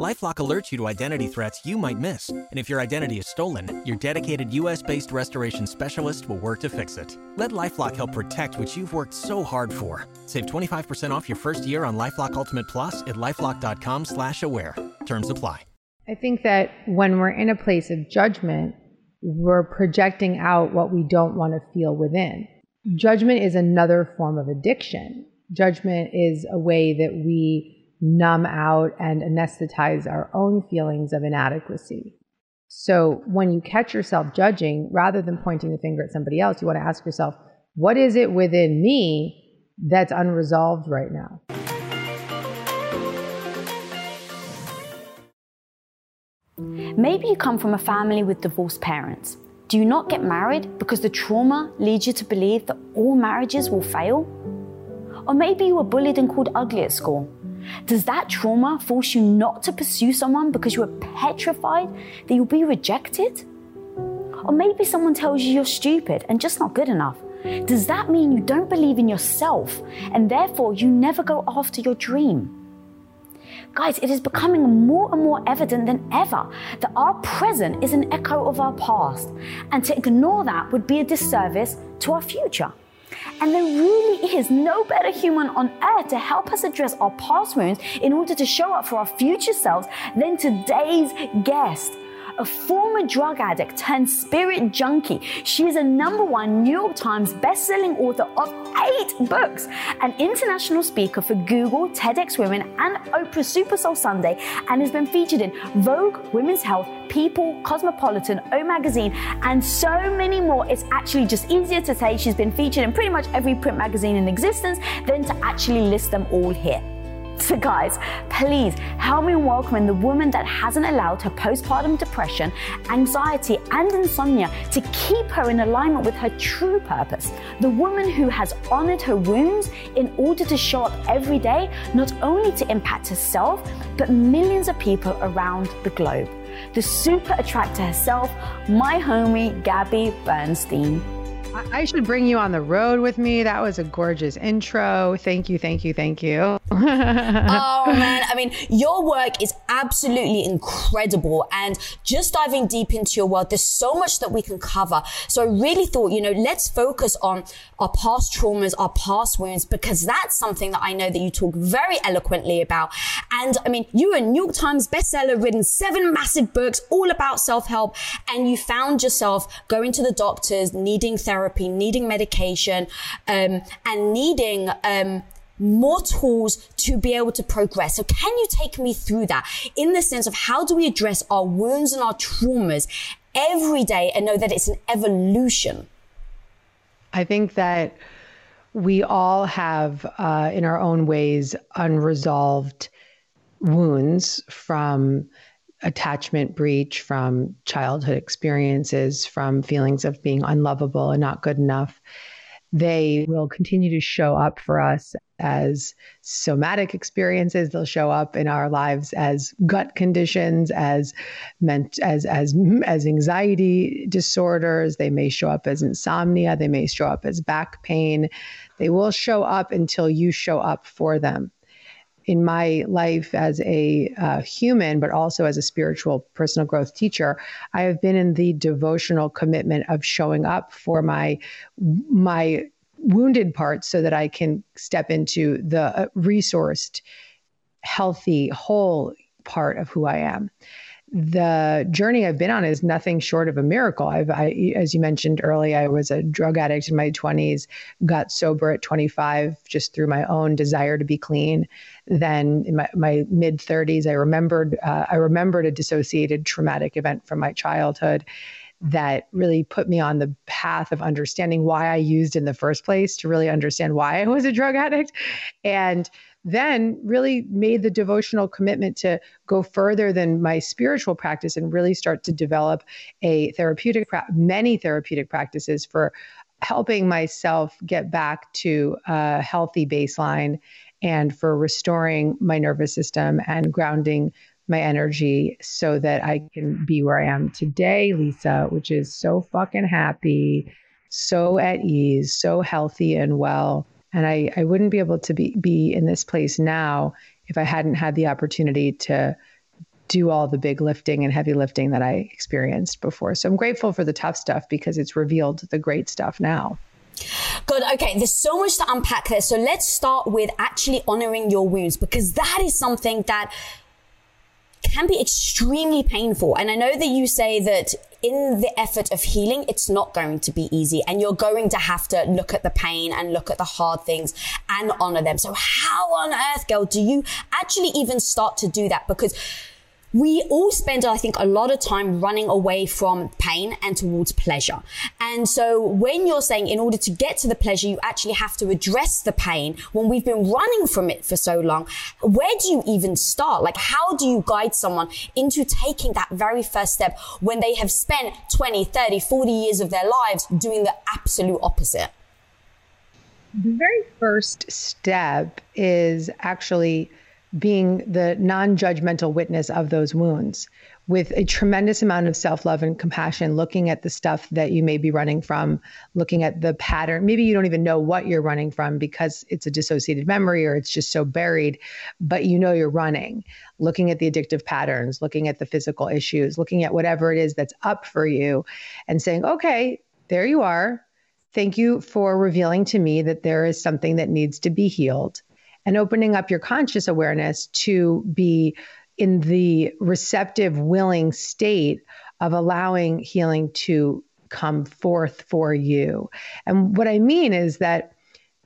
LifeLock alerts you to identity threats you might miss, and if your identity is stolen, your dedicated U.S.-based restoration specialist will work to fix it. Let LifeLock help protect what you've worked so hard for. Save 25% off your first year on LifeLock Ultimate Plus at lifeLock.com/slash-aware. Terms apply. I think that when we're in a place of judgment, we're projecting out what we don't want to feel within. Judgment is another form of addiction. Judgment is a way that we numb out and anesthetize our own feelings of inadequacy. So when you catch yourself judging, rather than pointing the finger at somebody else, you want to ask yourself, what is it within me that's unresolved right now? Maybe you come from a family with divorced parents. Do you not get married because the trauma leads you to believe that all marriages will fail? Or maybe you were bullied and called ugly at school does that trauma force you not to pursue someone because you are petrified that you'll be rejected? Or maybe someone tells you you're stupid and just not good enough. Does that mean you don't believe in yourself and therefore you never go after your dream? Guys, it is becoming more and more evident than ever that our present is an echo of our past, and to ignore that would be a disservice to our future. And there really is no better human on earth to help us address our past wounds in order to show up for our future selves than today's guest a former drug addict turned spirit junkie. She is a number one New York Times best-selling author of eight books, an international speaker for Google, TEDx Women, and Oprah Super Soul Sunday, and has been featured in Vogue, Women's Health, People, Cosmopolitan, O Magazine, and so many more. It's actually just easier to say she's been featured in pretty much every print magazine in existence than to actually list them all here. So, guys, please help me welcome in the woman that hasn't allowed her postpartum depression, anxiety, and insomnia to keep her in alignment with her true purpose. The woman who has honored her wounds in order to show up every day, not only to impact herself, but millions of people around the globe. The super attractor herself, my homie, Gabby Bernstein. I should bring you on the road with me. That was a gorgeous intro. Thank you, thank you, thank you. oh man, I mean, your work is absolutely incredible. And just diving deep into your world, there's so much that we can cover. So I really thought, you know, let's focus on our past traumas, our past wounds, because that's something that I know that you talk very eloquently about. And I mean, you are a New York Times bestseller, written seven massive books all about self-help, and you found yourself going to the doctors, needing therapy therapy, needing medication, um, and needing um, more tools to be able to progress. So can you take me through that in the sense of how do we address our wounds and our traumas every day and know that it's an evolution? I think that we all have, uh, in our own ways, unresolved wounds from attachment breach from childhood experiences, from feelings of being unlovable and not good enough, they will continue to show up for us as somatic experiences. They'll show up in our lives as gut conditions, as meant as as as anxiety disorders. They may show up as insomnia. They may show up as back pain. They will show up until you show up for them in my life as a uh, human, but also as a spiritual personal growth teacher, I have been in the devotional commitment of showing up for my my wounded parts so that I can step into the uh, resourced, healthy, whole part of who I am the journey I've been on is nothing short of a miracle. I've, I, as you mentioned early, I was a drug addict in my 20s, got sober at 25 just through my own desire to be clean. Then in my, my mid 30s, I remembered uh, I remembered a dissociated traumatic event from my childhood that really put me on the path of understanding why I used in the first place to really understand why I was a drug addict and then really made the devotional commitment to go further than my spiritual practice and really start to develop a therapeutic many therapeutic practices for helping myself get back to a healthy baseline and for restoring my nervous system and grounding my energy so that I can be where I am today, Lisa, which is so fucking happy, so at ease, so healthy and well. And I, I wouldn't be able to be, be in this place now if I hadn't had the opportunity to do all the big lifting and heavy lifting that I experienced before. So I'm grateful for the tough stuff because it's revealed the great stuff now. Good. Okay. There's so much to unpack there. So let's start with actually honoring your wounds because that is something that can be extremely painful. And I know that you say that in the effort of healing, it's not going to be easy and you're going to have to look at the pain and look at the hard things and honor them. So how on earth, girl, do you actually even start to do that? Because we all spend, I think, a lot of time running away from pain and towards pleasure. And so when you're saying in order to get to the pleasure, you actually have to address the pain when we've been running from it for so long, where do you even start? Like, how do you guide someone into taking that very first step when they have spent 20, 30, 40 years of their lives doing the absolute opposite? The very first step is actually being the non judgmental witness of those wounds with a tremendous amount of self love and compassion, looking at the stuff that you may be running from, looking at the pattern. Maybe you don't even know what you're running from because it's a dissociated memory or it's just so buried, but you know you're running. Looking at the addictive patterns, looking at the physical issues, looking at whatever it is that's up for you and saying, okay, there you are. Thank you for revealing to me that there is something that needs to be healed and opening up your conscious awareness to be in the receptive, willing state of allowing healing to come forth for you. And what I mean is that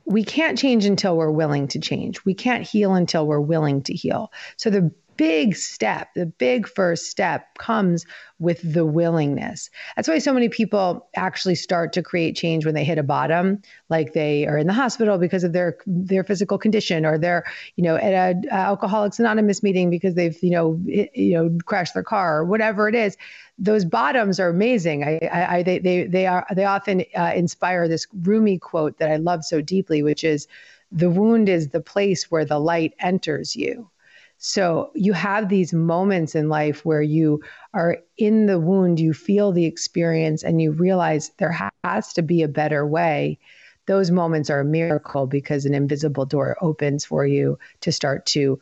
we can't change until we're willing to change. We can't heal until we're willing to heal. So the big step, the big first step comes with the willingness. That's why so many people actually start to create change when they hit a bottom, like they are in the hospital because of their their physical condition, or they're you know at a, a Alcoholics Anonymous meeting because they've you know hit, you know crashed their car or whatever it is. Those bottoms are amazing. I, I, I they, they they are they often uh, inspire this Rumi quote that I love so deeply, which is, "The wound is the place where the light enters you." So you have these moments in life where you are in the wound, you feel the experience, and you realize there has to be a better way. Those moments are a miracle because an invisible door opens for you to start to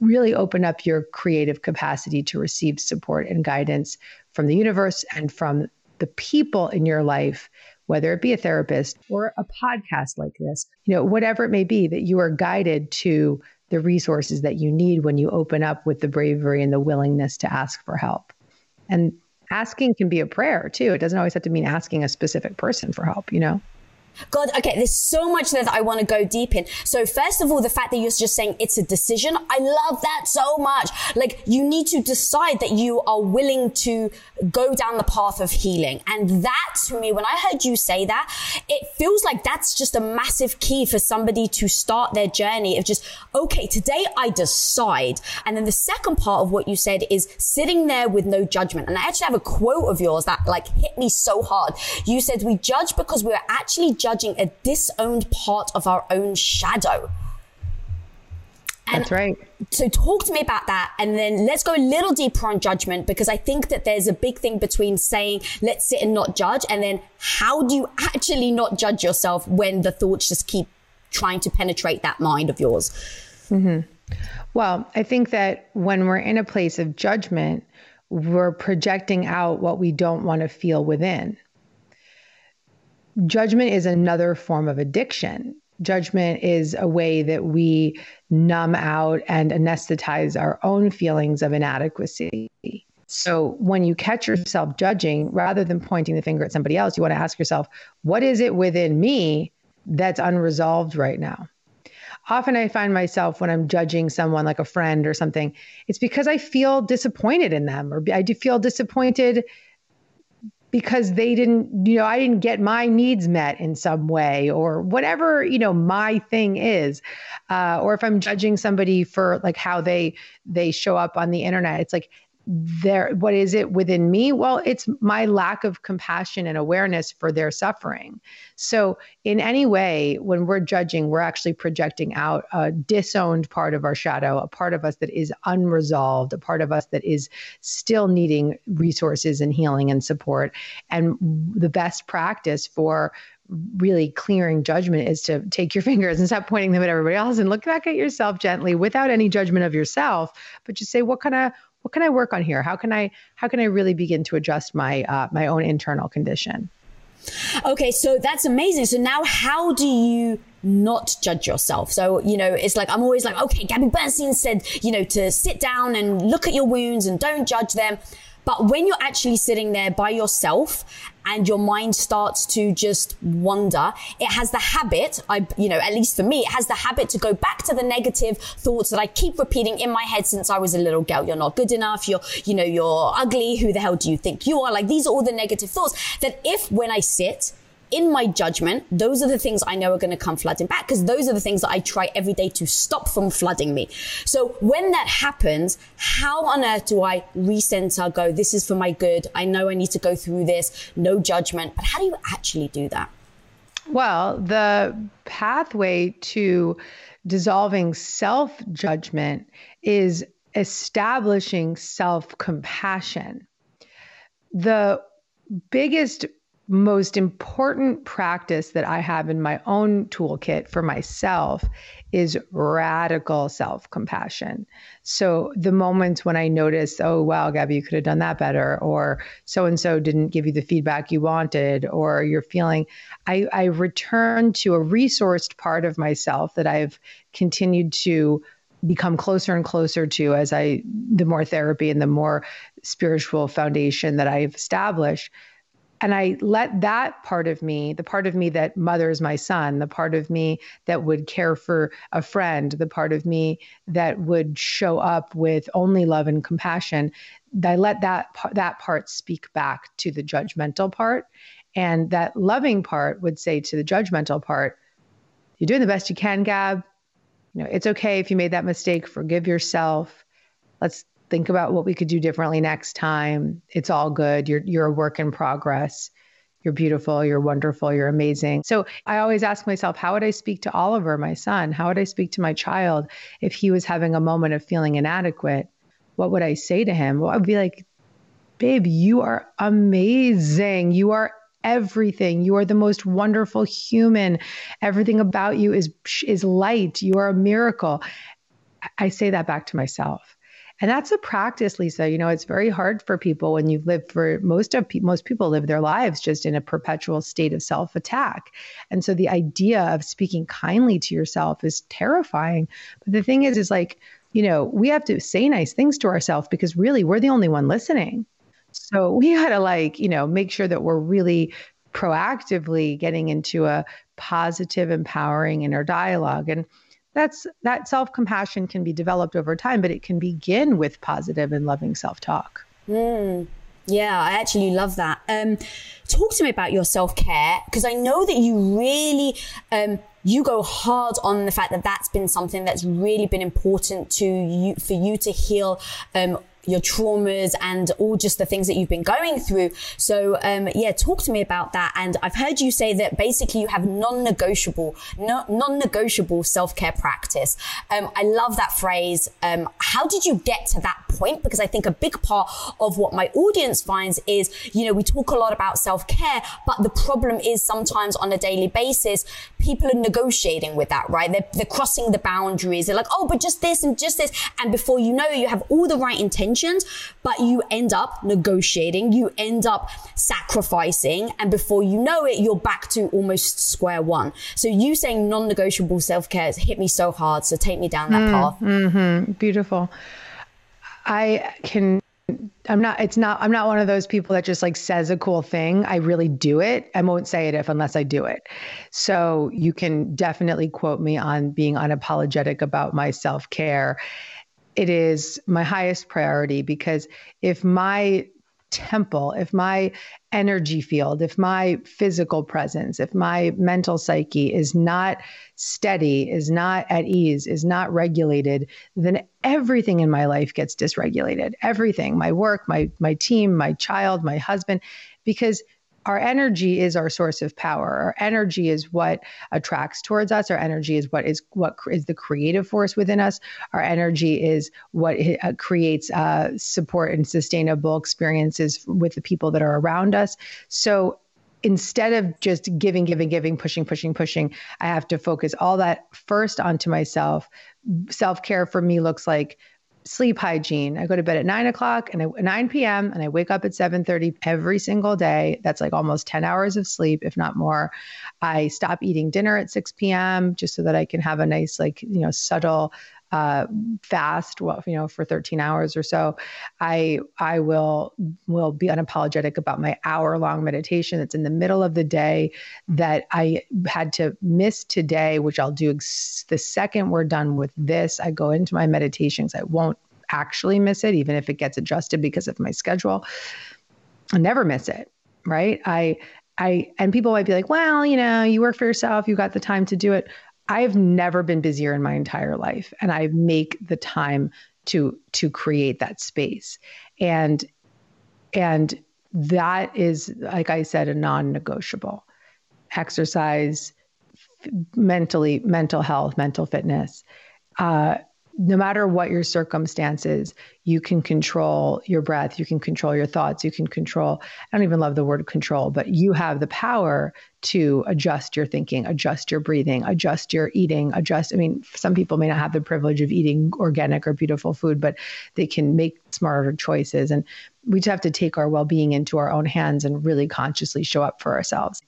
really open up your creative capacity to receive support and guidance from the universe and from the people in your life whether it be a therapist or a podcast like this, you know, whatever it may be, that you are guided to the resources that you need when you open up with the bravery and the willingness to ask for help. And asking can be a prayer too. It doesn't always have to mean asking a specific person for help, you know? God, okay, there's so much there that I want to go deep in. So first of all, the fact that you're just saying it's a decision, I love that so much. Like you need to decide that you are willing to go down the path of healing. And that to me, when I heard you say that, it feels like that's just a massive key for somebody to start their journey of just, okay, today I decide. And then the second part of what you said is sitting there with no judgment. And I actually have a quote of yours that like hit me so hard. You said we judge because we're actually judging a disowned part of our own shadow. And That's right. So talk to me about that. And then let's go a little deeper on judgment because I think that there's a big thing between saying, let's sit and not judge. And then how do you actually not judge yourself when the thoughts just keep trying to penetrate that mind of yours? Mm-hmm. Well, I think that when we're in a place of judgment, we're projecting out what we don't want to feel within judgment is another form of addiction. Judgment is a way that we numb out and anesthetize our own feelings of inadequacy. So when you catch yourself judging, rather than pointing the finger at somebody else, you want to ask yourself, what is it within me that's unresolved right now? Often I find myself when I'm judging someone like a friend or something, it's because I feel disappointed in them or I do feel disappointed because they didn't, you know, I didn't get my needs met in some way or whatever, you know, my thing is. Uh, or if I'm judging somebody for like how they they show up on the internet, it's like there what is it within me? Well it's my lack of compassion and awareness for their suffering. So in any way when we're judging we're actually projecting out a disowned part of our shadow a part of us that is unresolved a part of us that is still needing resources and healing and support. And the best practice for really clearing judgment is to take your fingers and stop pointing them at everybody else and look back at yourself gently without any judgment of yourself but just say what kind of what can I work on here? How can I how can I really begin to adjust my uh, my own internal condition? Okay, so that's amazing. So now, how do you not judge yourself? So you know, it's like I'm always like, okay, Gabby Bernstein said, you know, to sit down and look at your wounds and don't judge them. But when you're actually sitting there by yourself and your mind starts to just wonder, it has the habit, I, you know, at least for me, it has the habit to go back to the negative thoughts that I keep repeating in my head since I was a little girl. You're not good enough. You're, you know, you're ugly. Who the hell do you think you are? Like these are all the negative thoughts that if when I sit in my judgment, those are the things I know are going to come flooding back because those are the things that I try every day to stop from flooding me. So when that happens, how on earth do I recenter, go, this is for my good. I know I need to go through this, no judgment. But how do you actually do that? Well, the pathway to dissolving self judgment is establishing self compassion. The biggest most important practice that I have in my own toolkit for myself is radical self compassion. So, the moments when I notice, oh, wow, Gabby, you could have done that better, or so and so didn't give you the feedback you wanted, or you're feeling, I, I return to a resourced part of myself that I've continued to become closer and closer to as I, the more therapy and the more spiritual foundation that I've established and I let that part of me, the part of me that mothers my son, the part of me that would care for a friend, the part of me that would show up with only love and compassion, I let that that part speak back to the judgmental part, and that loving part would say to the judgmental part, "You're doing the best you can, Gab. You know, it's okay if you made that mistake. Forgive yourself. Let's think about what we could do differently next time. It's all good. You're you're a work in progress. You're beautiful, you're wonderful, you're amazing. So I always ask myself, how would I speak to Oliver, my son? How would I speak to my child if he was having a moment of feeling inadequate? What would I say to him? Well, I'd be like, babe, you are amazing. You are everything. You are the most wonderful human. Everything about you is is light. You are a miracle. I say that back to myself. And that's a practice, Lisa. You know, it's very hard for people when you've lived for most of pe- most people live their lives just in a perpetual state of self attack. And so the idea of speaking kindly to yourself is terrifying. But the thing is, is like, you know, we have to say nice things to ourselves because really we're the only one listening. So we got to like, you know, make sure that we're really proactively getting into a positive, empowering inner dialogue. And that's that self-compassion can be developed over time but it can begin with positive and loving self-talk mm. Yeah, I actually love that. Um, talk to me about your self care because I know that you really um, you go hard on the fact that that's been something that's really been important to you for you to heal um, your traumas and all just the things that you've been going through. So, um, yeah, talk to me about that. And I've heard you say that basically you have non-negotiable, no, non-negotiable self-care practice. Um, I love that phrase. Um, how did you get to that point? Because I think a big part of what my audience finds is, you know, we talk a lot about self-care, but the problem is sometimes on a daily basis, people are negotiating with that, right? They're, they're crossing the boundaries. They're like, oh, but just this and just this. And before you know you have all the right intentions intentions, but you end up negotiating, you end up sacrificing, and before you know it, you're back to almost square one. So you saying non-negotiable self-care has hit me so hard. So take me down that mm, path. Mm-hmm. Beautiful. I can I'm not it's not I'm not one of those people that just like says a cool thing. I really do it. I won't say it if unless I do it. So you can definitely quote me on being unapologetic about my self-care it is my highest priority because if my temple, if my energy field, if my physical presence, if my mental psyche is not steady, is not at ease, is not regulated, then everything in my life gets dysregulated. Everything, my work, my my team, my child, my husband because our energy is our source of power. Our energy is what attracts towards us. Our energy is what is what is the creative force within us. Our energy is what uh, creates uh, support and sustainable experiences with the people that are around us. So instead of just giving giving giving pushing pushing pushing i have to focus all that first onto myself. Self-care for me looks like sleep hygiene. I go to bed at nine o'clock and I, 9 p.m. and I wake up at 7:30 every single day. That's like almost 10 hours of sleep, if not more. I stop eating dinner at 6 p.m. just so that I can have a nice, like you know, subtle uh, fast, well, you know, for 13 hours or so, I I will will be unapologetic about my hour long meditation that's in the middle of the day that I had to miss today, which I'll do ex- the second we're done with this. I go into my meditations. I won't actually miss it, even if it gets adjusted because of my schedule. I never miss it, right? I I and people might be like, well, you know, you work for yourself, you got the time to do it. I've never been busier in my entire life and I make the time to to create that space. And and that is like I said a non-negotiable. Exercise, mentally mental health, mental fitness. Uh, no matter what your circumstances, you can control your breath, you can control your thoughts, you can control, I don't even love the word control, but you have the power to adjust your thinking, adjust your breathing, adjust your eating, adjust. I mean, some people may not have the privilege of eating organic or beautiful food, but they can make smarter choices. And we just have to take our well being into our own hands and really consciously show up for ourselves.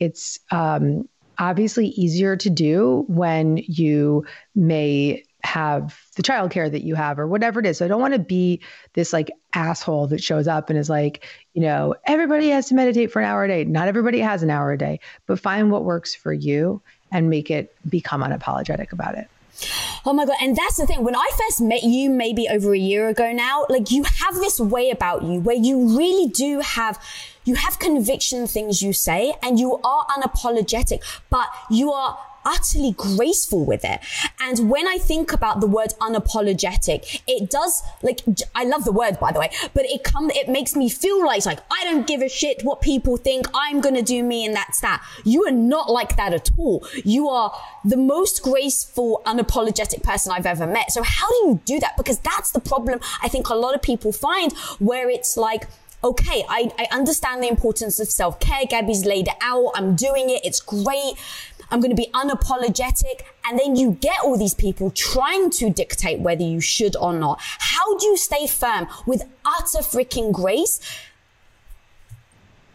It's, um, obviously easier to do when you may have the childcare that you have or whatever it is. So I don't want to be this like asshole that shows up and is like, you know, everybody has to meditate for an hour a day. Not everybody has an hour a day, but find what works for you and make it become unapologetic about it. Oh my God. And that's the thing. When I first met you, maybe over a year ago now, like you have this way about you where you really do have, you have conviction things you say and you are unapologetic, but you are utterly graceful with it. And when I think about the word unapologetic, it does like, I love the word, by the way, but it come, it makes me feel like, like, I don't give a shit what people think. I'm to do me and that's that. You are not like that at all. You are the most graceful, unapologetic person I've ever met. So how do you do that? Because that's the problem I think a lot of people find where it's like, okay, I, I understand the importance of self care. Gabby's laid it out. I'm doing it. It's great. I'm going to be unapologetic. And then you get all these people trying to dictate whether you should or not. How do you stay firm with utter freaking grace?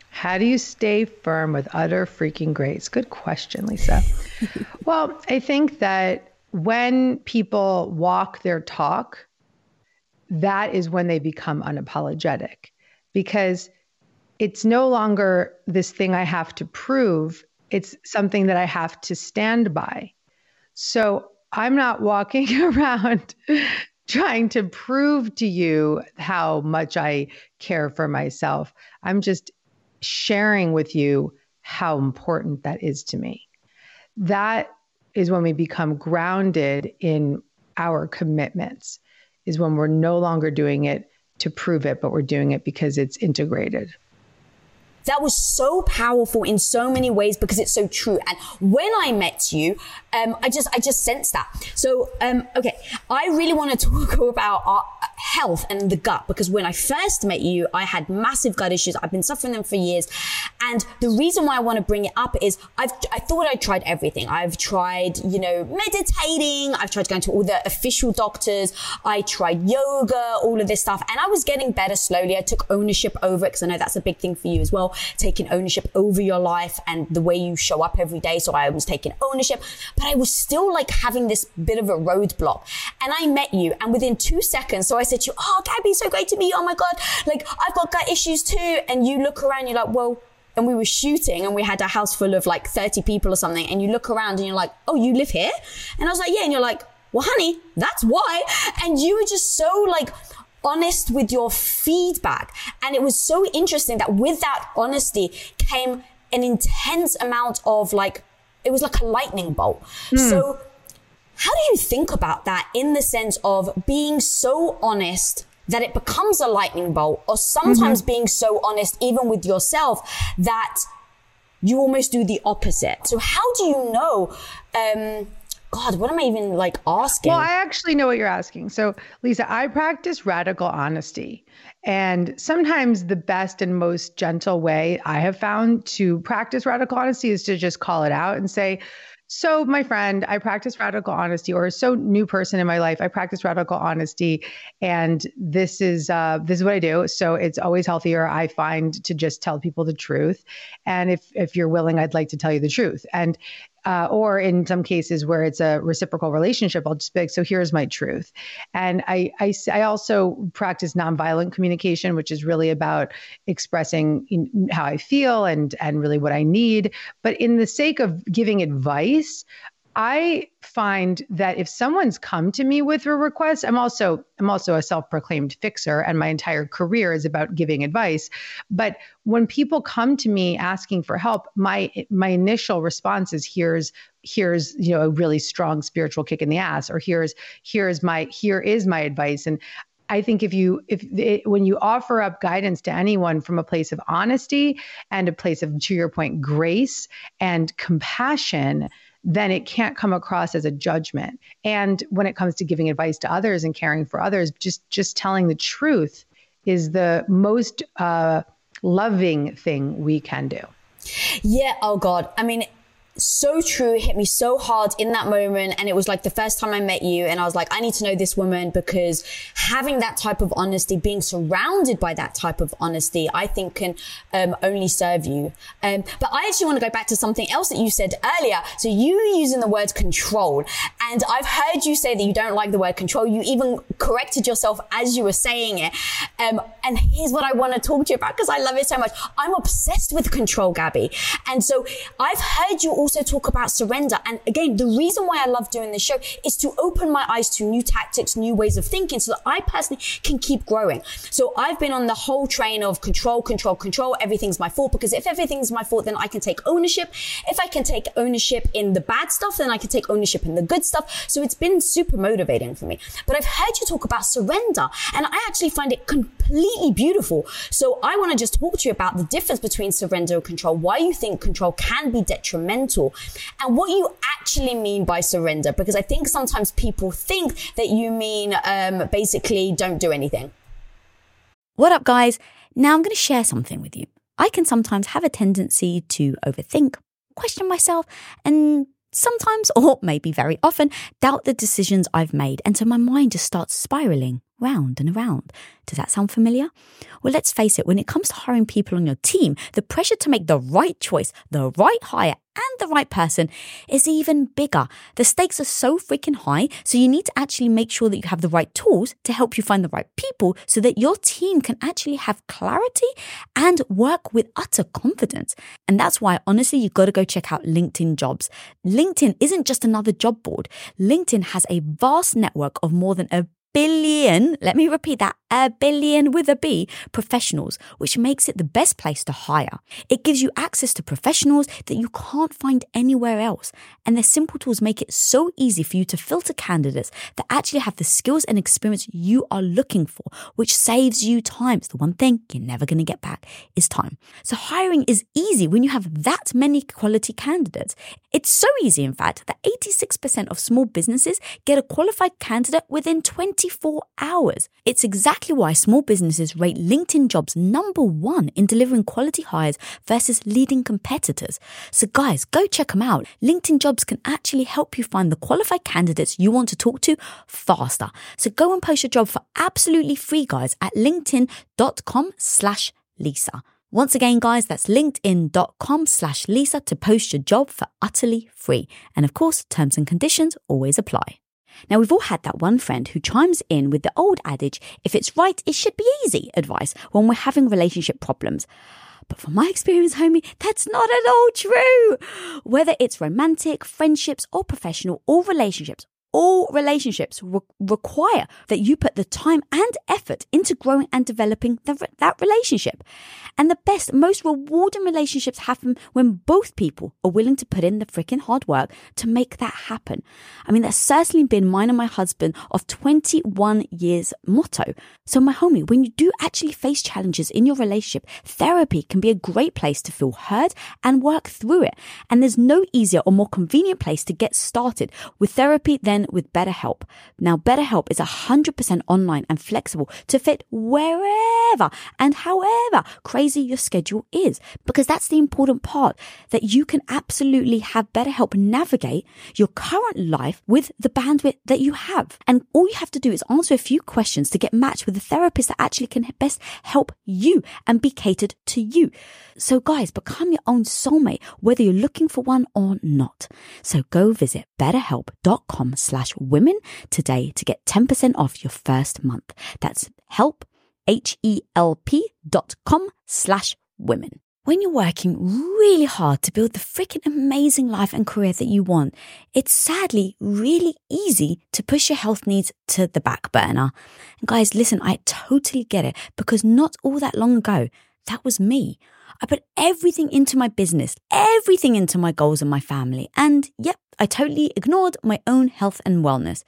How do you stay firm with utter freaking grace? Good question, Lisa. well, I think that when people walk their talk, that is when they become unapologetic because it's no longer this thing I have to prove it's something that I have to stand by. So I'm not walking around trying to prove to you how much I care for myself. I'm just sharing with you how important that is to me. That is when we become grounded in our commitments, is when we're no longer doing it to prove it, but we're doing it because it's integrated. That was so powerful in so many ways because it's so true. And when I met you, um, I just, I just sensed that. So, um, okay, I really want to talk about our health and the gut because when I first met you, I had massive gut issues. I've been suffering them for years. And the reason why I want to bring it up is I've, I thought I tried everything. I've tried, you know, meditating. I've tried going to all the official doctors. I tried yoga, all of this stuff. And I was getting better slowly. I took ownership over it because I know that's a big thing for you as well. Taking ownership over your life and the way you show up every day. So I was taking ownership, but I was still like having this bit of a roadblock. And I met you and within two seconds, so I said to you, Oh, Gabby, so great to meet you. Oh my God. Like I've got gut issues too. And you look around, you're like, well, and we were shooting and we had a house full of like 30 people or something. And you look around and you're like, Oh, you live here? And I was like, yeah. And you're like, well, honey, that's why. And you were just so like, honest with your feedback. And it was so interesting that with that honesty came an intense amount of like, it was like a lightning bolt. Mm. So how do you think about that in the sense of being so honest that it becomes a lightning bolt or sometimes mm-hmm. being so honest even with yourself that you almost do the opposite. So how do you know, um, God, what am I even like asking? Well, I actually know what you're asking. So, Lisa, I practice radical honesty. And sometimes the best and most gentle way I have found to practice radical honesty is to just call it out and say, so, my friend, I practice radical honesty, or so new person in my life, I practice radical honesty, and this is uh, this is what I do. So it's always healthier, I find, to just tell people the truth. And if if you're willing, I'd like to tell you the truth. And uh, or in some cases where it's a reciprocal relationship, I'll just be like, so here's my truth. And I, I, I also practice nonviolent communication, which is really about expressing how I feel and, and really what I need. But in the sake of giving advice, I find that if someone's come to me with a request, I'm also I'm also a self-proclaimed fixer and my entire career is about giving advice. But when people come to me asking for help, my my initial response is here's here's you know a really strong spiritual kick in the ass or here's here's my here is my advice and I think if you if it, when you offer up guidance to anyone from a place of honesty and a place of to your point grace and compassion then it can't come across as a judgment. And when it comes to giving advice to others and caring for others, just just telling the truth is the most uh, loving thing we can do. Yeah. Oh God. I mean, so true. It hit me so hard in that moment. And it was like the first time I met you. And I was like, I need to know this woman because having that type of honesty, being surrounded by that type of honesty, I think can um, only serve you. Um, but I actually want to go back to something else that you said earlier. So you using the word control. And I've heard you say that you don't like the word control. You even corrected yourself as you were saying it. Um, and here's what I want to talk to you about because I love it so much. I'm obsessed with control, Gabby. And so I've heard you also talk about surrender. And again, the reason why I love doing this show is to open my eyes to new tactics, new ways of thinking so that I personally can keep growing. So I've been on the whole train of control, control, control. Everything's my fault because if everything's my fault, then I can take ownership. If I can take ownership in the bad stuff, then I can take ownership in the good stuff. So it's been super motivating for me. But I've heard you talk about surrender and I actually find it completely beautiful. So I want to just talk to you about the difference between surrender and control, why you think control can be detrimental mental and what you actually mean by surrender. Because I think sometimes people think that you mean um, basically don't do anything. What up, guys? Now I'm going to share something with you. I can sometimes have a tendency to overthink, question myself, and sometimes, or maybe very often, doubt the decisions I've made. And so my mind just starts spiraling round and around. Does that sound familiar? Well, let's face it, when it comes to hiring people on your team, the pressure to make the right choice, the right hire, and the right person is even bigger. The stakes are so freaking high, so you need to actually make sure that you have the right tools to help you find the right people so that your team can actually have clarity and work with utter confidence. And that's why, honestly, you've got to go check out LinkedIn jobs. LinkedIn isn't just another job board. LinkedIn has a vast network of more than a billion, let me repeat that, a billion with a B professionals, which makes it the best place to hire. It gives you access to professionals that you can't find anywhere else. And their simple tools make it so easy for you to filter candidates that actually have the skills and experience you are looking for, which saves you time. It's the one thing you're never going to get back is time. So hiring is easy when you have that many quality candidates. It's so easy, in fact, that 86% of small businesses get a qualified candidate within 24 hours. It's exactly why small businesses rate LinkedIn jobs number one in delivering quality hires versus leading competitors. So, guys, go check them out. LinkedIn jobs can actually help you find the qualified candidates you want to talk to faster. So, go and post your job for absolutely free, guys, at linkedin.com slash Lisa. Once again, guys, that's linkedin.com slash Lisa to post your job for utterly free. And of course, terms and conditions always apply. Now, we've all had that one friend who chimes in with the old adage, if it's right, it should be easy advice when we're having relationship problems. But from my experience, homie, that's not at all true. Whether it's romantic, friendships, or professional, all relationships all relationships re- require that you put the time and effort into growing and developing the, that relationship. And the best, most rewarding relationships happen when both people are willing to put in the freaking hard work to make that happen. I mean, that's certainly been mine and my husband of 21 years motto. So my homie, when you do actually face challenges in your relationship, therapy can be a great place to feel heard and work through it. And there's no easier or more convenient place to get started with therapy than with BetterHelp. Now, BetterHelp is 100% online and flexible to fit wherever and however crazy your schedule is, because that's the important part that you can absolutely have BetterHelp navigate your current life with the bandwidth that you have. And all you have to do is answer a few questions to get matched with a therapist that actually can best help you and be catered to you. So guys, become your own soulmate, whether you're looking for one or not. So go visit betterhelp.com slash women today to get 10% off your first month. That's help, H-E-L-P dot com slash women. When you're working really hard to build the freaking amazing life and career that you want, it's sadly really easy to push your health needs to the back burner. And guys, listen, I totally get it because not all that long ago, that was me. I put everything into my business, everything into my goals and my family. And yep, I totally ignored my own health and wellness.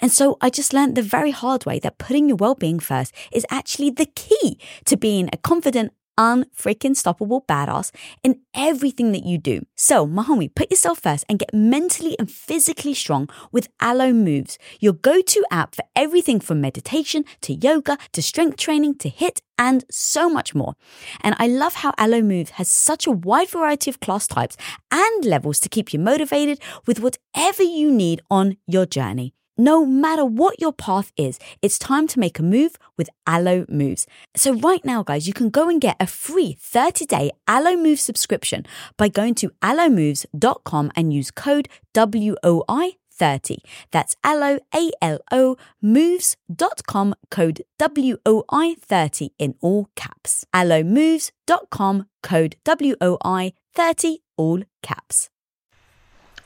And so I just learned the very hard way that putting your well-being first is actually the key to being a confident, unfreaking stoppable badass in everything that you do. So, my homie, put yourself first and get mentally and physically strong with Alo Moves, your go-to app for everything from meditation to yoga to strength training to HIIT and so much more. And I love how Alo Moves has such a wide variety of class types and levels to keep you motivated with whatever you need on your journey. No matter what your path is, it's time to make a move with Alo Moves. So right now, guys, you can go and get a free 30-day Alo Move subscription by going to alomoves.com and use code WOI 30. That's alo, A-L-O, moves.com, code WOI 30 in all caps. alomoves.com, code WOI 30, all caps.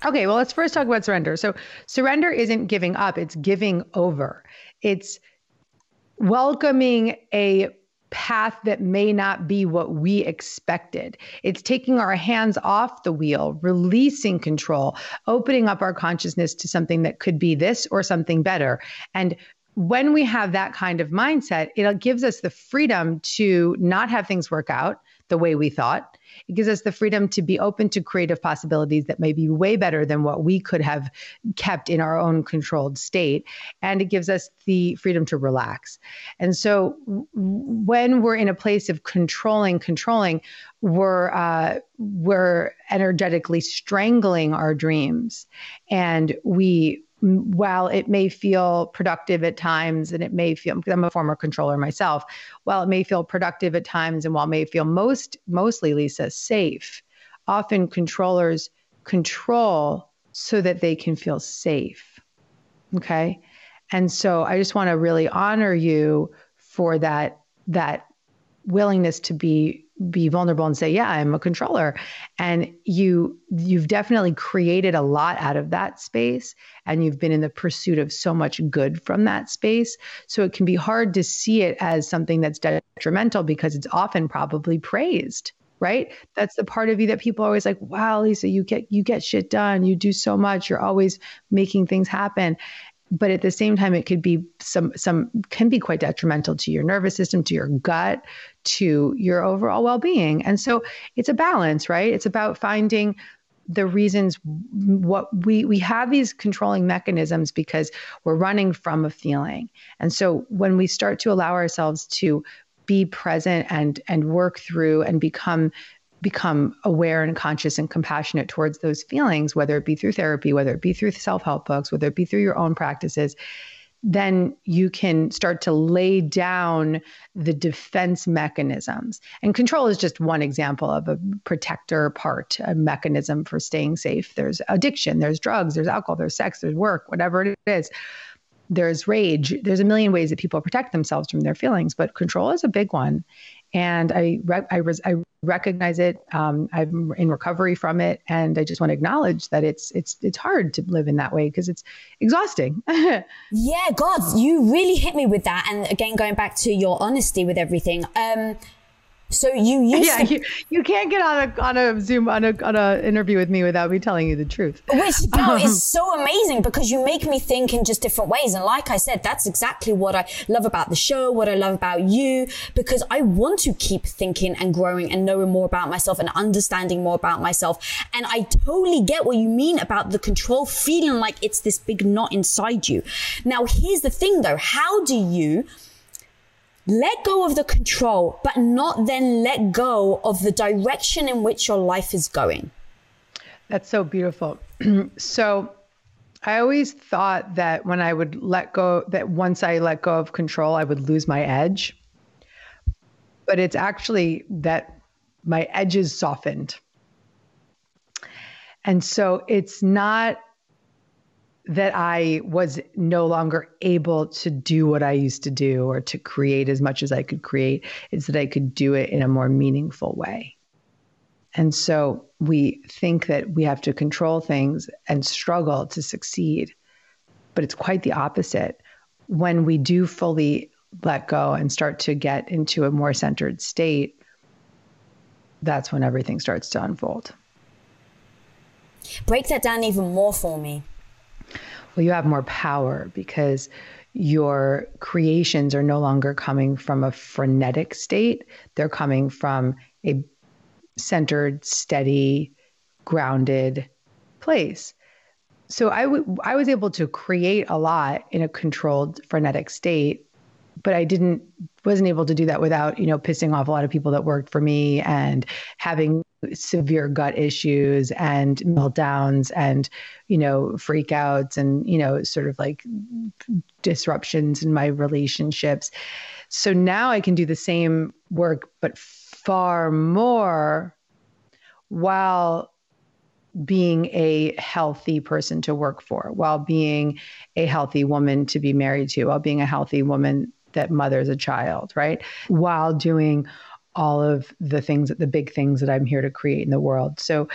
Okay, well, let's first talk about surrender. So, surrender isn't giving up, it's giving over. It's welcoming a path that may not be what we expected. It's taking our hands off the wheel, releasing control, opening up our consciousness to something that could be this or something better. And when we have that kind of mindset, it gives us the freedom to not have things work out the way we thought. It gives us the freedom to be open to creative possibilities that may be way better than what we could have kept in our own controlled state. And it gives us the freedom to relax. And so when we're in a place of controlling, controlling, we're uh, we're energetically strangling our dreams, and we while it may feel productive at times and it may feel because I'm a former controller myself, while it may feel productive at times and while it may feel most mostly Lisa safe, often controllers control so that they can feel safe. Okay? And so I just want to really honor you for that that willingness to be be vulnerable and say yeah i'm a controller. And you you've definitely created a lot out of that space and you've been in the pursuit of so much good from that space. So it can be hard to see it as something that's detrimental because it's often probably praised right? That's the part of you that people always like wow lisa you get you get shit done. You do so much. You're always making things happen but at the same time it could be some some can be quite detrimental to your nervous system to your gut to your overall well-being. And so it's a balance right? It's about finding the reasons what we we have these controlling mechanisms because we're running from a feeling. And so when we start to allow ourselves to be present and and work through and become become aware and conscious and compassionate towards those feelings, whether it be through therapy, whether it be through self help books, whether it be through your own practices, then you can start to lay down the defense mechanisms. And control is just one example of a protector part, a mechanism for staying safe. There's addiction, there's drugs, there's alcohol, there's sex, there's work, whatever it is there's rage there's a million ways that people protect themselves from their feelings but control is a big one and I re- I, res- I recognize it. Um, I'm in recovery from it, and I just want to acknowledge that it's it's it's hard to live in that way because it's exhausting. yeah, God, you really hit me with that. And again, going back to your honesty with everything. Um, so you used yeah, to- you, you can't get on a on a Zoom on a on a interview with me without me telling you the truth. Which um, is so amazing because you make me think in just different ways. And like I said, that's exactly what I love about the show, what I love about you, because I want to keep thinking and growing and knowing more about myself and understanding more about myself. And I totally get what you mean about the control feeling like it's this big knot inside you. Now, here's the thing though. How do you let go of the control, but not then let go of the direction in which your life is going. That's so beautiful. so I always thought that when I would let go, that once I let go of control, I would lose my edge. But it's actually that my edges softened. And so it's not that I was no longer able to do what I used to do or to create as much as I could create. It's that I could do it in a more meaningful way. And so we think that we have to control things and struggle to succeed. But it's quite the opposite. When we do fully let go and start to get into a more centered state, that's when everything starts to unfold. Break that down even more for me well, you have more power because your creations are no longer coming from a frenetic state. They're coming from a centered, steady, grounded place. So I, w- I was able to create a lot in a controlled, frenetic state, but I didn't wasn't able to do that without you know pissing off a lot of people that worked for me and having severe gut issues and meltdowns and you know freakouts and you know sort of like disruptions in my relationships. So now i can do the same work but far more while being a healthy person to work for while being a healthy woman to be married to while being a healthy woman that mothers a child right? While doing all of the things that the big things that I'm here to create in the world. So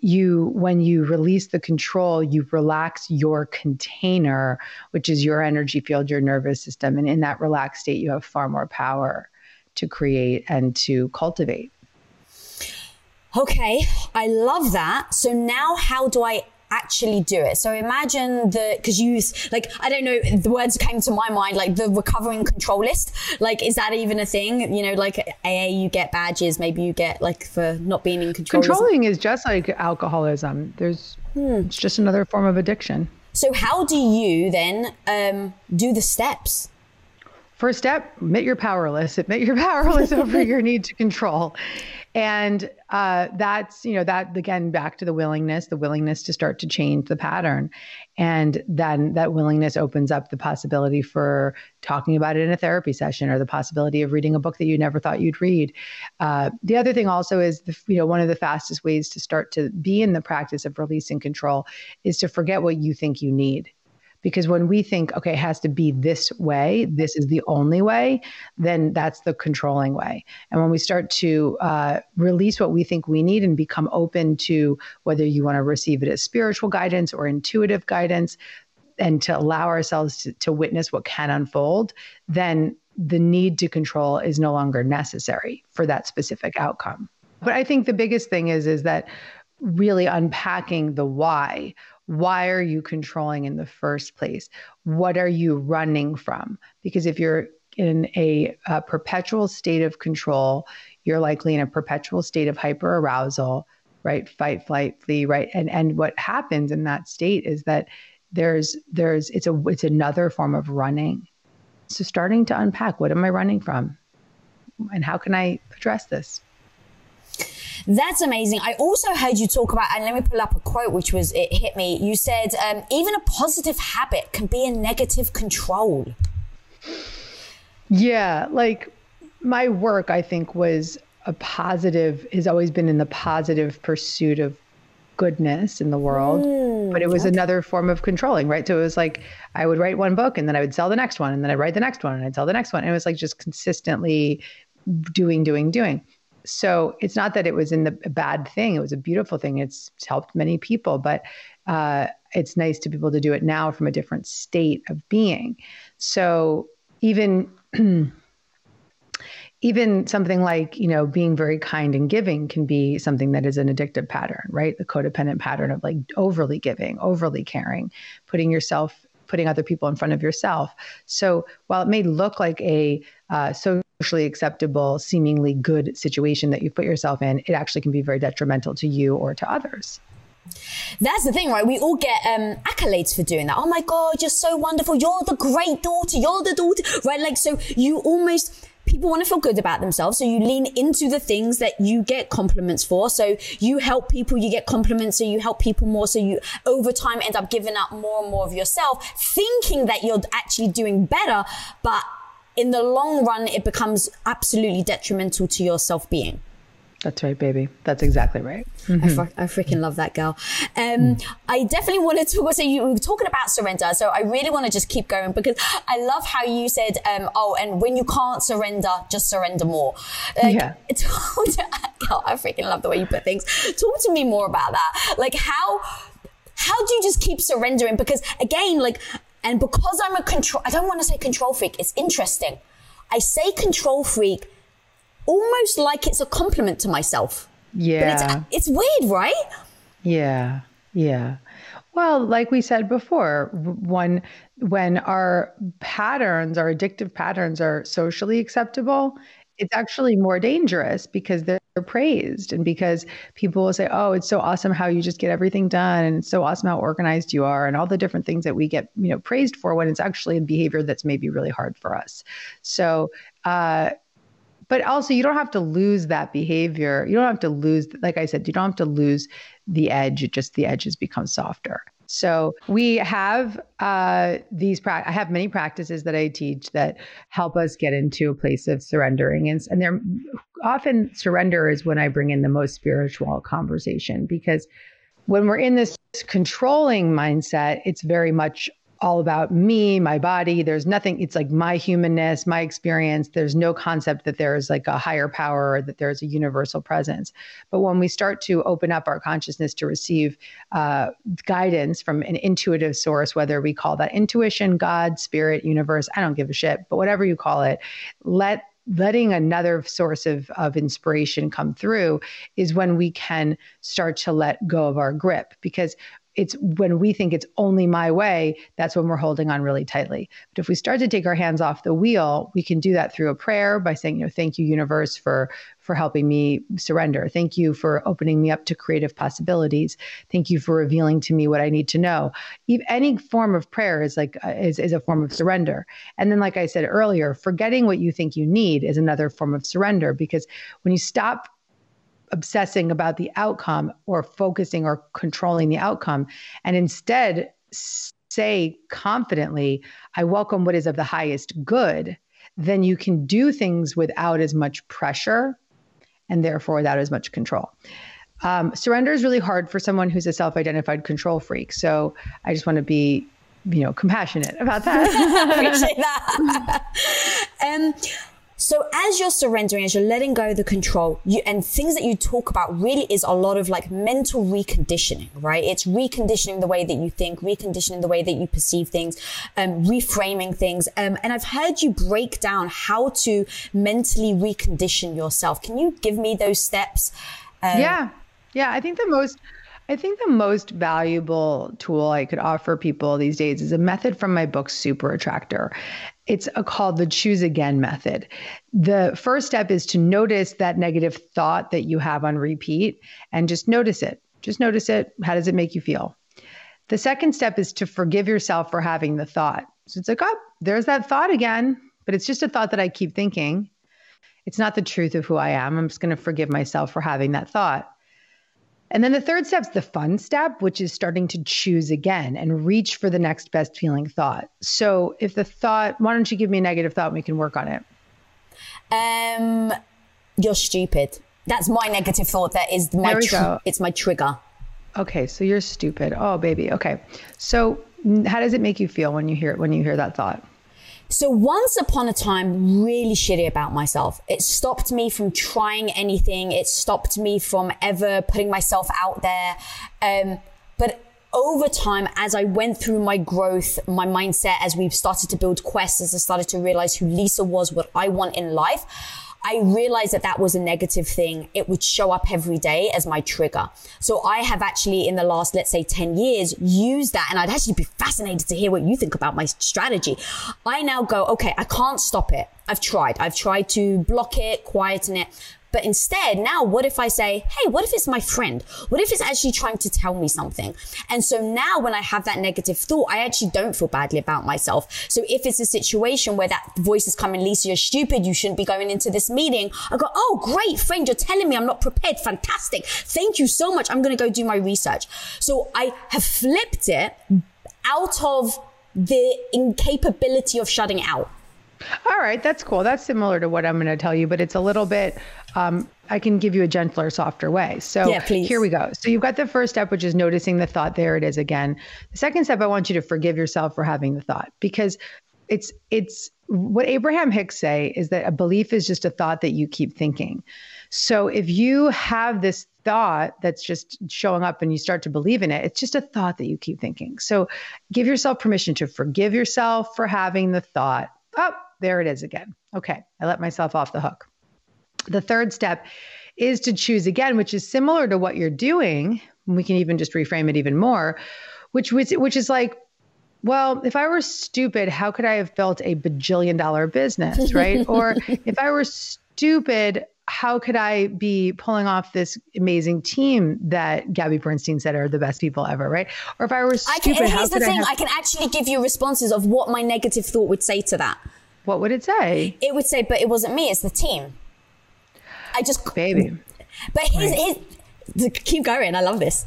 you when you release the control, you relax your container, which is your energy field, your nervous system. And in that relaxed state, you have far more power to create and to cultivate. Okay, I love that. So now how do I actually do it. So imagine the, cause you, like, I don't know, the words came to my mind, like the recovering control list. Like, is that even a thing? You know, like AA, you get badges, maybe you get like for not being in control. Controlling is just like alcoholism. There's, hmm. it's just another form of addiction. So how do you then um, do the steps? First step, admit you're powerless. Admit you're powerless over your need to control. And uh, that's, you know, that again, back to the willingness, the willingness to start to change the pattern. And then that willingness opens up the possibility for talking about it in a therapy session or the possibility of reading a book that you never thought you'd read. Uh, the other thing also is, the, you know, one of the fastest ways to start to be in the practice of releasing control is to forget what you think you need because when we think, okay, it has to be this way, this is the only way, then that's the controlling way. And when we start to uh, release what we think we need and become open to whether you want to receive it as spiritual guidance or intuitive guidance, and to allow ourselves to, to witness what can unfold, then the need to control is no longer necessary for that specific outcome. But I think the biggest thing is is that really unpacking the why why are you controlling in the first place? What are you running from? Because if you're in a, a perpetual state of control, you're likely in a perpetual state of hyper arousal, right? Fight, flight, flee, right? And and what happens in that state is that there's there's it's a it's another form of running. So starting to unpack what am I running from? And how can I address this? That's amazing. I also heard you talk about, and let me pull up a quote which was, it hit me. You said, um, even a positive habit can be a negative control. Yeah. Like my work, I think, was a positive, has always been in the positive pursuit of goodness in the world. Mm, but it was okay. another form of controlling, right? So it was like I would write one book and then I would sell the next one and then I'd write the next one and I'd sell the next one. And it was like just consistently doing, doing, doing. So it's not that it was in the bad thing; it was a beautiful thing. It's helped many people, but uh, it's nice to be able to do it now from a different state of being. So even even something like you know being very kind and giving can be something that is an addictive pattern right the codependent pattern of like overly giving overly caring putting yourself putting other people in front of yourself so while it may look like a uh, socially acceptable seemingly good situation that you put yourself in it actually can be very detrimental to you or to others that's the thing, right? We all get um, accolades for doing that. Oh my God, you're so wonderful. You're the great daughter. You're the daughter, right? Like, so you almost, people want to feel good about themselves. So you lean into the things that you get compliments for. So you help people, you get compliments. So you help people more. So you over time end up giving up more and more of yourself, thinking that you're actually doing better. But in the long run, it becomes absolutely detrimental to your self being. That's right, baby. That's exactly right. Mm-hmm. I, fr- I, freaking love that girl. Um, mm. I definitely wanted to talk. So you were talking about surrender. So I really want to just keep going because I love how you said, um, "Oh, and when you can't surrender, just surrender more." Like, yeah. girl, I freaking love the way you put things. Talk to me more about that. Like how how do you just keep surrendering? Because again, like, and because I'm a control, I don't want to say control freak. It's interesting. I say control freak almost like it's a compliment to myself. Yeah. It's, it's weird, right? Yeah. Yeah. Well, like we said before, when when our patterns, our addictive patterns are socially acceptable, it's actually more dangerous because they're praised and because people will say, "Oh, it's so awesome how you just get everything done and it's so awesome how organized you are and all the different things that we get, you know, praised for when it's actually a behavior that's maybe really hard for us." So, uh, but also you don't have to lose that behavior. You don't have to lose, like I said, you don't have to lose the edge. It just the edges become softer. So we have uh, these. Pra- I have many practices that I teach that help us get into a place of surrendering, and, and they're often surrender is when I bring in the most spiritual conversation because when we're in this controlling mindset, it's very much all about me, my body. There's nothing, it's like my humanness, my experience. There's no concept that there's like a higher power or that there's a universal presence. But when we start to open up our consciousness to receive uh, guidance from an intuitive source, whether we call that intuition, God, spirit, universe, I don't give a shit, but whatever you call it, let letting another source of, of inspiration come through is when we can start to let go of our grip because it's when we think it's only my way, that's when we're holding on really tightly. But if we start to take our hands off the wheel, we can do that through a prayer by saying, you know, thank you, universe, for for helping me surrender. Thank you for opening me up to creative possibilities. Thank you for revealing to me what I need to know. Any form of prayer is like uh, is, is a form of surrender. And then, like I said earlier, forgetting what you think you need is another form of surrender because when you stop obsessing about the outcome or focusing or controlling the outcome and instead say confidently, I welcome what is of the highest good, then you can do things without as much pressure and therefore without as much control. Um, surrender is really hard for someone who's a self-identified control freak. So I just want to be, you know, compassionate about that. That. um, so as you're surrendering, as you're letting go of the control, you, and things that you talk about really is a lot of like mental reconditioning, right? It's reconditioning the way that you think, reconditioning the way that you perceive things, um, reframing things. Um, and I've heard you break down how to mentally recondition yourself. Can you give me those steps? Um, yeah. Yeah. I think the most, I think the most valuable tool I could offer people these days is a method from my book, Super Attractor. It's a, called the choose again method. The first step is to notice that negative thought that you have on repeat and just notice it. Just notice it. How does it make you feel? The second step is to forgive yourself for having the thought. So it's like, oh, there's that thought again, but it's just a thought that I keep thinking. It's not the truth of who I am. I'm just going to forgive myself for having that thought. And then the third step is the fun step, which is starting to choose again and reach for the next best feeling thought. So if the thought, why don't you give me a negative thought and we can work on it? Um, you're stupid. That's my negative thought. That is my, tr- it's my trigger. Okay. So you're stupid. Oh, baby. Okay. So how does it make you feel when you hear, when you hear that thought? So once upon a time, really shitty about myself. It stopped me from trying anything. It stopped me from ever putting myself out there. Um, but over time, as I went through my growth, my mindset, as we've started to build quests, as I started to realize who Lisa was, what I want in life, I realized that that was a negative thing. It would show up every day as my trigger. So I have actually in the last, let's say 10 years used that. And I'd actually be fascinated to hear what you think about my strategy. I now go, okay, I can't stop it. I've tried. I've tried to block it, quieten it. But instead, now what if I say, Hey, what if it's my friend? What if it's actually trying to tell me something? And so now when I have that negative thought, I actually don't feel badly about myself. So if it's a situation where that voice is coming, Lisa, you're stupid. You shouldn't be going into this meeting. I go, Oh, great friend. You're telling me I'm not prepared. Fantastic. Thank you so much. I'm going to go do my research. So I have flipped it out of the incapability of shutting out. All right, that's cool. That's similar to what I'm going to tell you, but it's a little bit. Um, I can give you a gentler, softer way. So yeah, here we go. So you've got the first step, which is noticing the thought. There it is again. The second step, I want you to forgive yourself for having the thought because it's it's what Abraham Hicks say is that a belief is just a thought that you keep thinking. So if you have this thought that's just showing up and you start to believe in it, it's just a thought that you keep thinking. So give yourself permission to forgive yourself for having the thought. Oh, there it is again. Okay, I let myself off the hook. The third step is to choose again, which is similar to what you're doing. We can even just reframe it even more, which which, which is like, well, if I were stupid, how could I have built a bajillion dollar business, right? or if I were stupid, how could I be pulling off this amazing team that Gabby Bernstein said are the best people ever, right? Or if I were stupid, I can, here's the thing: I, have- I can actually give you responses of what my negative thought would say to that. What would it say? It would say, but it wasn't me, it's the team. I just. Baby. But here's, right. here's keep going. I love this.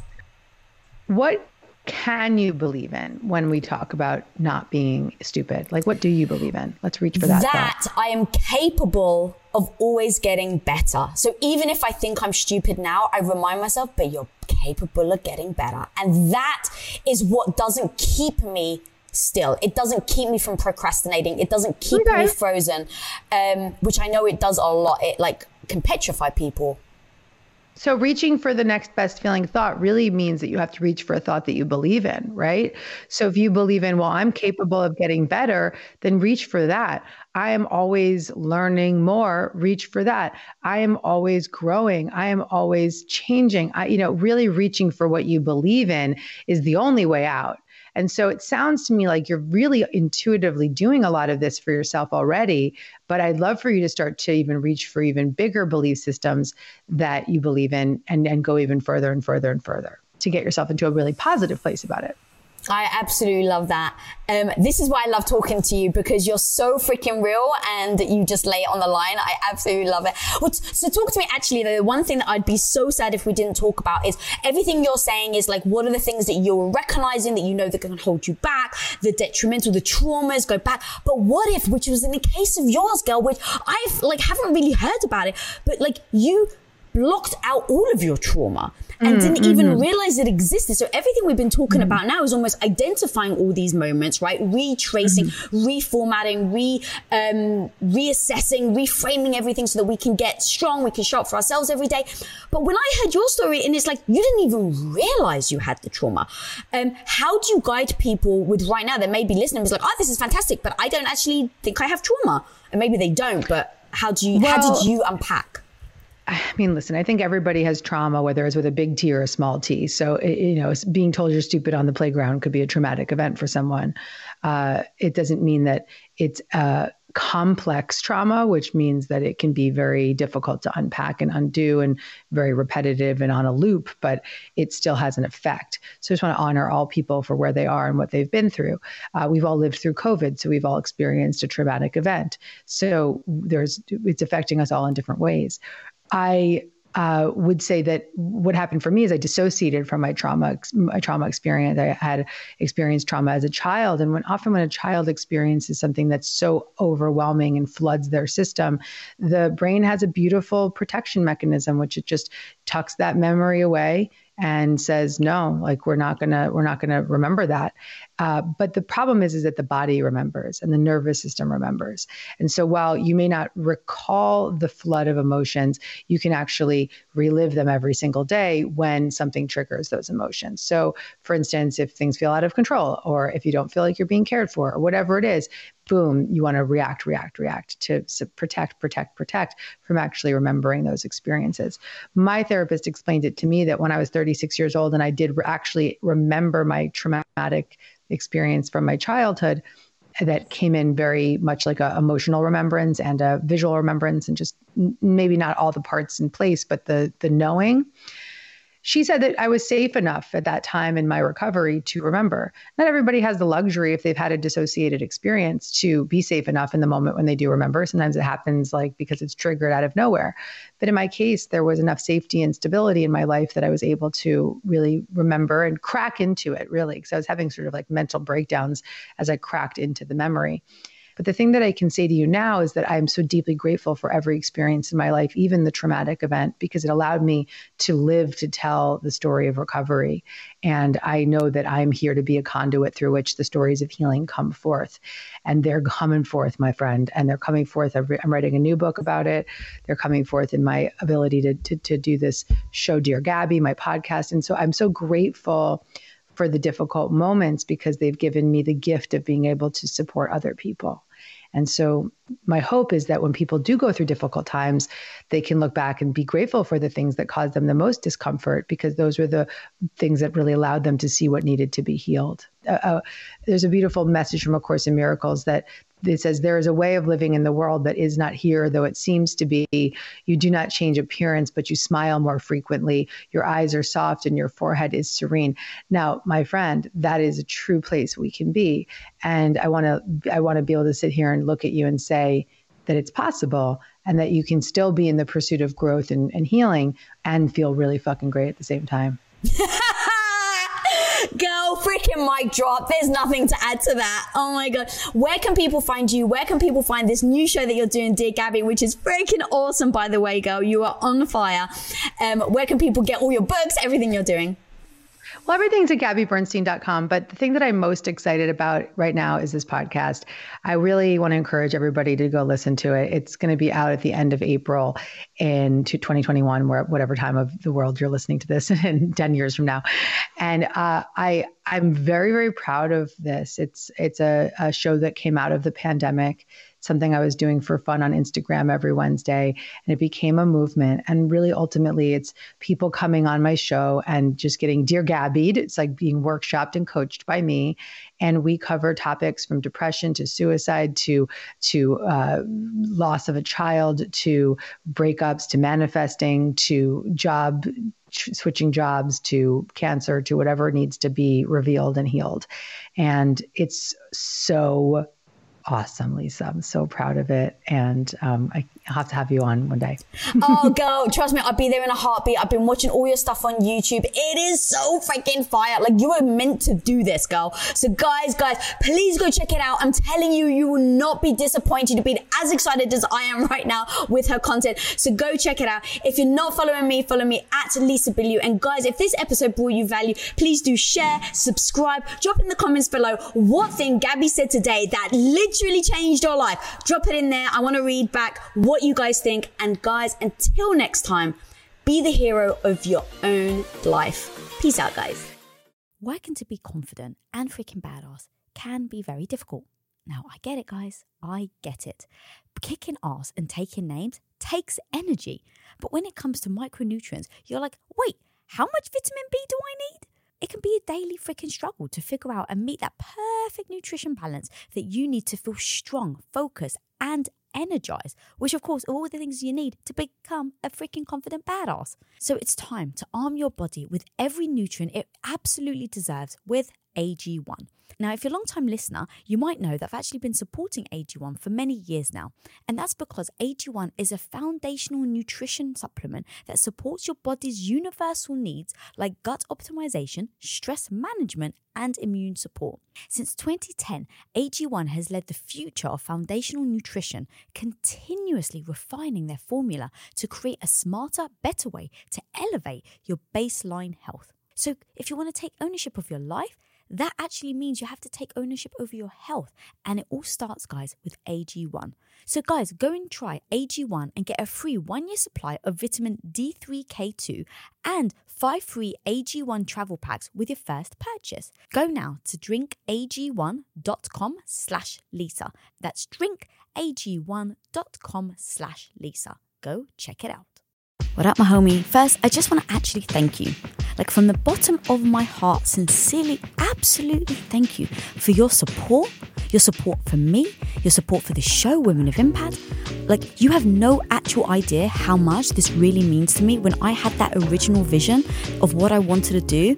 What can you believe in when we talk about not being stupid? Like, what do you believe in? Let's reach for that. That thought. I am capable of always getting better. So even if I think I'm stupid now, I remind myself, but you're capable of getting better. And that is what doesn't keep me still. It doesn't keep me from procrastinating. It doesn't keep okay. me frozen, um, which I know it does a lot. It like can petrify people. So reaching for the next best feeling thought really means that you have to reach for a thought that you believe in, right? So if you believe in, well, I'm capable of getting better, then reach for that. I am always learning more, reach for that. I am always growing. I am always changing. I you know, really reaching for what you believe in is the only way out. And so it sounds to me like you're really intuitively doing a lot of this for yourself already. But I'd love for you to start to even reach for even bigger belief systems that you believe in and, and go even further and further and further to get yourself into a really positive place about it. I absolutely love that. Um, this is why I love talking to you because you're so freaking real and you just lay it on the line. I absolutely love it. Well, so talk to me actually, the one thing that I'd be so sad if we didn't talk about is everything you're saying is like, what are the things that you're recognizing that you know that can hold you back? The detrimental, the traumas go back. But what if, which was in the case of yours, girl, which I've like haven't really heard about it, but like you blocked out all of your trauma and mm, didn't even mm-hmm. realize it existed. So everything we've been talking mm about now is almost identifying all these moments, right? Retracing, mm reformatting, re um, reassessing, reframing everything so that we can get strong, we can show up for ourselves every day. But when I heard your story, and it's like you didn't even realize you had the trauma. Um, how do you guide people with right now that may be listening? Is like, oh, this is fantastic, but I don't actually think I have trauma, and maybe they don't. But how do you? Well, how did you unpack? I mean, listen, I think everybody has trauma, whether it's with a big T or a small T. So, you know, being told you're stupid on the playground could be a traumatic event for someone. Uh, it doesn't mean that it's a complex trauma, which means that it can be very difficult to unpack and undo and very repetitive and on a loop, but it still has an effect. So, I just want to honor all people for where they are and what they've been through. Uh, we've all lived through COVID, so we've all experienced a traumatic event. So, there's it's affecting us all in different ways. I uh, would say that what happened for me is I dissociated from my trauma, my trauma experience. I had experienced trauma as a child, and when often when a child experiences something that's so overwhelming and floods their system, the brain has a beautiful protection mechanism, which it just tucks that memory away and says no like we're not going to we're not going to remember that Uh, but the problem is, is that the body remembers and the nervous system remembers. And so while you may not recall the flood of emotions, you can actually relive them every single day when something triggers those emotions. So, for instance, if things feel out of control, or if you don't feel like you're being cared for, or whatever it is, boom, you want to react, react, react to protect, protect, protect from actually remembering those experiences. My therapist explained it to me that when I was 36 years old and I did actually remember my traumatic experience from my childhood, that came in very much like a emotional remembrance and a visual remembrance and just maybe not all the parts in place but the the knowing she said that I was safe enough at that time in my recovery to remember. Not everybody has the luxury, if they've had a dissociated experience, to be safe enough in the moment when they do remember. Sometimes it happens like because it's triggered out of nowhere. But in my case, there was enough safety and stability in my life that I was able to really remember and crack into it, really, because I was having sort of like mental breakdowns as I cracked into the memory. But the thing that I can say to you now is that I'm so deeply grateful for every experience in my life, even the traumatic event, because it allowed me to live to tell the story of recovery. And I know that I'm here to be a conduit through which the stories of healing come forth. And they're coming forth, my friend. And they're coming forth. I'm writing a new book about it. They're coming forth in my ability to, to, to do this show, Dear Gabby, my podcast. And so I'm so grateful for the difficult moments because they've given me the gift of being able to support other people. And so, my hope is that when people do go through difficult times, they can look back and be grateful for the things that caused them the most discomfort because those were the things that really allowed them to see what needed to be healed. Uh, uh, there's a beautiful message from A Course in Miracles that it says there is a way of living in the world that is not here though it seems to be. You do not change appearance but you smile more frequently. Your eyes are soft and your forehead is serene. Now my friend that is a true place we can be. And i want to i want to be able to sit here and look at you and say that it's possible and that you can still be in the pursuit of growth and, and healing and feel really fucking great at the same time. Freaking mic drop. There's nothing to add to that. Oh my God. Where can people find you? Where can people find this new show that you're doing, Dear Gabby, which is freaking awesome, by the way, girl? You are on fire. Um, where can people get all your books, everything you're doing? Well, everything's at gabbybernstein.com. But the thing that I'm most excited about right now is this podcast. I really want to encourage everybody to go listen to it. It's going to be out at the end of April in 2021, where whatever time of the world you're listening to this in 10 years from now. And uh, I, I'm very, very proud of this. It's, it's a, a show that came out of the pandemic something I was doing for fun on Instagram every Wednesday. And it became a movement. And really, ultimately, it's people coming on my show and just getting Dear Gabbied. It's like being workshopped and coached by me. And we cover topics from depression to suicide to, to uh, loss of a child to breakups to manifesting to job switching jobs to cancer to whatever needs to be revealed and healed. And it's so awesome, Lisa. I'm so proud of it. And um, I have to have you on one day. oh, girl, trust me, I'll be there in a heartbeat. I've been watching all your stuff on YouTube. It is so freaking fire. Like you were meant to do this, girl. So guys, guys, please go check it out. I'm telling you, you will not be disappointed. to be as excited as I am right now with her content. So go check it out. If you're not following me, follow me at Lisa Bilyeu. And guys, if this episode brought you value, please do share, subscribe, drop in the comments below what thing Gabby said today that literally changed your life. Drop it in there. I want to read back what you guys think. And guys, until next time, be the hero of your own life. Peace out, guys. Working to be confident and freaking badass can be very difficult. Now, I get it, guys. I get it. Kicking ass and taking names takes energy. But when it comes to micronutrients, you're like, wait, how much vitamin B do I need? It can be a daily freaking struggle to figure out and meet that perfect nutrition balance that you need to feel strong, focused, and energized, which of course are all the things you need to become a freaking confident badass. So it's time to arm your body with every nutrient it absolutely deserves with AG1. Now, if you're a long time listener, you might know that I've actually been supporting AG1 for many years now. And that's because AG1 is a foundational nutrition supplement that supports your body's universal needs like gut optimization, stress management, and immune support. Since 2010, AG1 has led the future of foundational nutrition, continuously refining their formula to create a smarter, better way to elevate your baseline health. So, if you want to take ownership of your life, that actually means you have to take ownership over your health. And it all starts, guys, with AG1. So, guys, go and try AG1 and get a free one year supply of vitamin D3K2 and five free AG1 travel packs with your first purchase. Go now to drinkag1.com slash Lisa. That's drinkag1.com slash Lisa. Go check it out. What up, my homie? First, I just want to actually thank you. Like from the bottom of my heart, sincerely, absolutely thank you for your support, your support for me, your support for the show, Women of Impact. Like, you have no actual idea how much this really means to me when I had that original vision of what I wanted to do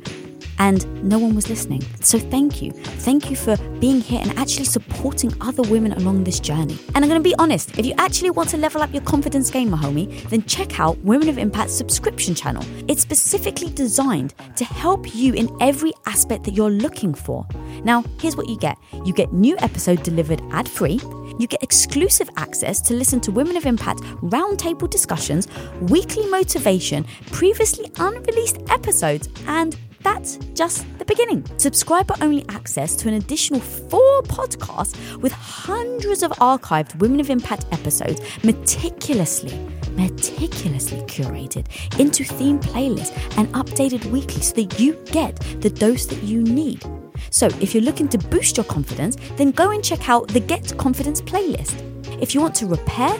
and no one was listening. So thank you. Thank you for being here and actually supporting other women along this journey. And I'm going to be honest, if you actually want to level up your confidence game, my homie, then check out Women of Impact subscription channel. It's specifically designed to help you in every aspect that you're looking for. Now, here's what you get. You get new episode delivered ad-free. You get exclusive access to listen to Women of Impact roundtable discussions, weekly motivation, previously unreleased episodes, and that's just the beginning. Subscriber only access to an additional four podcasts with hundreds of archived Women of Impact episodes meticulously, meticulously curated into theme playlists and updated weekly so that you get the dose that you need. So, if you're looking to boost your confidence, then go and check out the Get Confidence playlist. If you want to repair,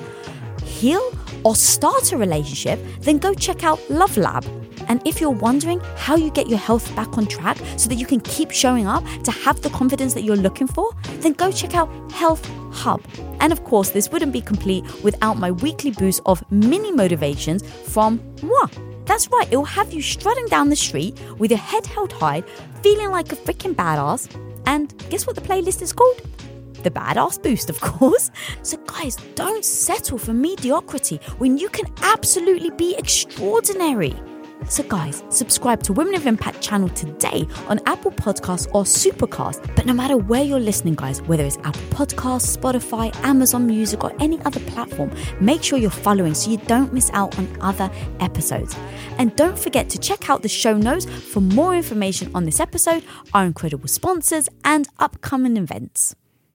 heal, or start a relationship, then go check out Love Lab and if you're wondering how you get your health back on track so that you can keep showing up to have the confidence that you're looking for, then go check out Health Hub. And of course, this wouldn't be complete without my weekly boost of mini motivations from moi. That's right, it will have you strutting down the street with your head held high, feeling like a freaking badass. And guess what the playlist is called? the badass boost, of course. So, guys, don't settle for mediocrity when you can absolutely be extraordinary. So, guys, subscribe to Women of Impact channel today on Apple Podcasts or Supercast. But no matter where you're listening, guys, whether it's Apple Podcasts, Spotify, Amazon Music, or any other platform, make sure you're following so you don't miss out on other episodes. And don't forget to check out the show notes for more information on this episode, our incredible sponsors, and upcoming events.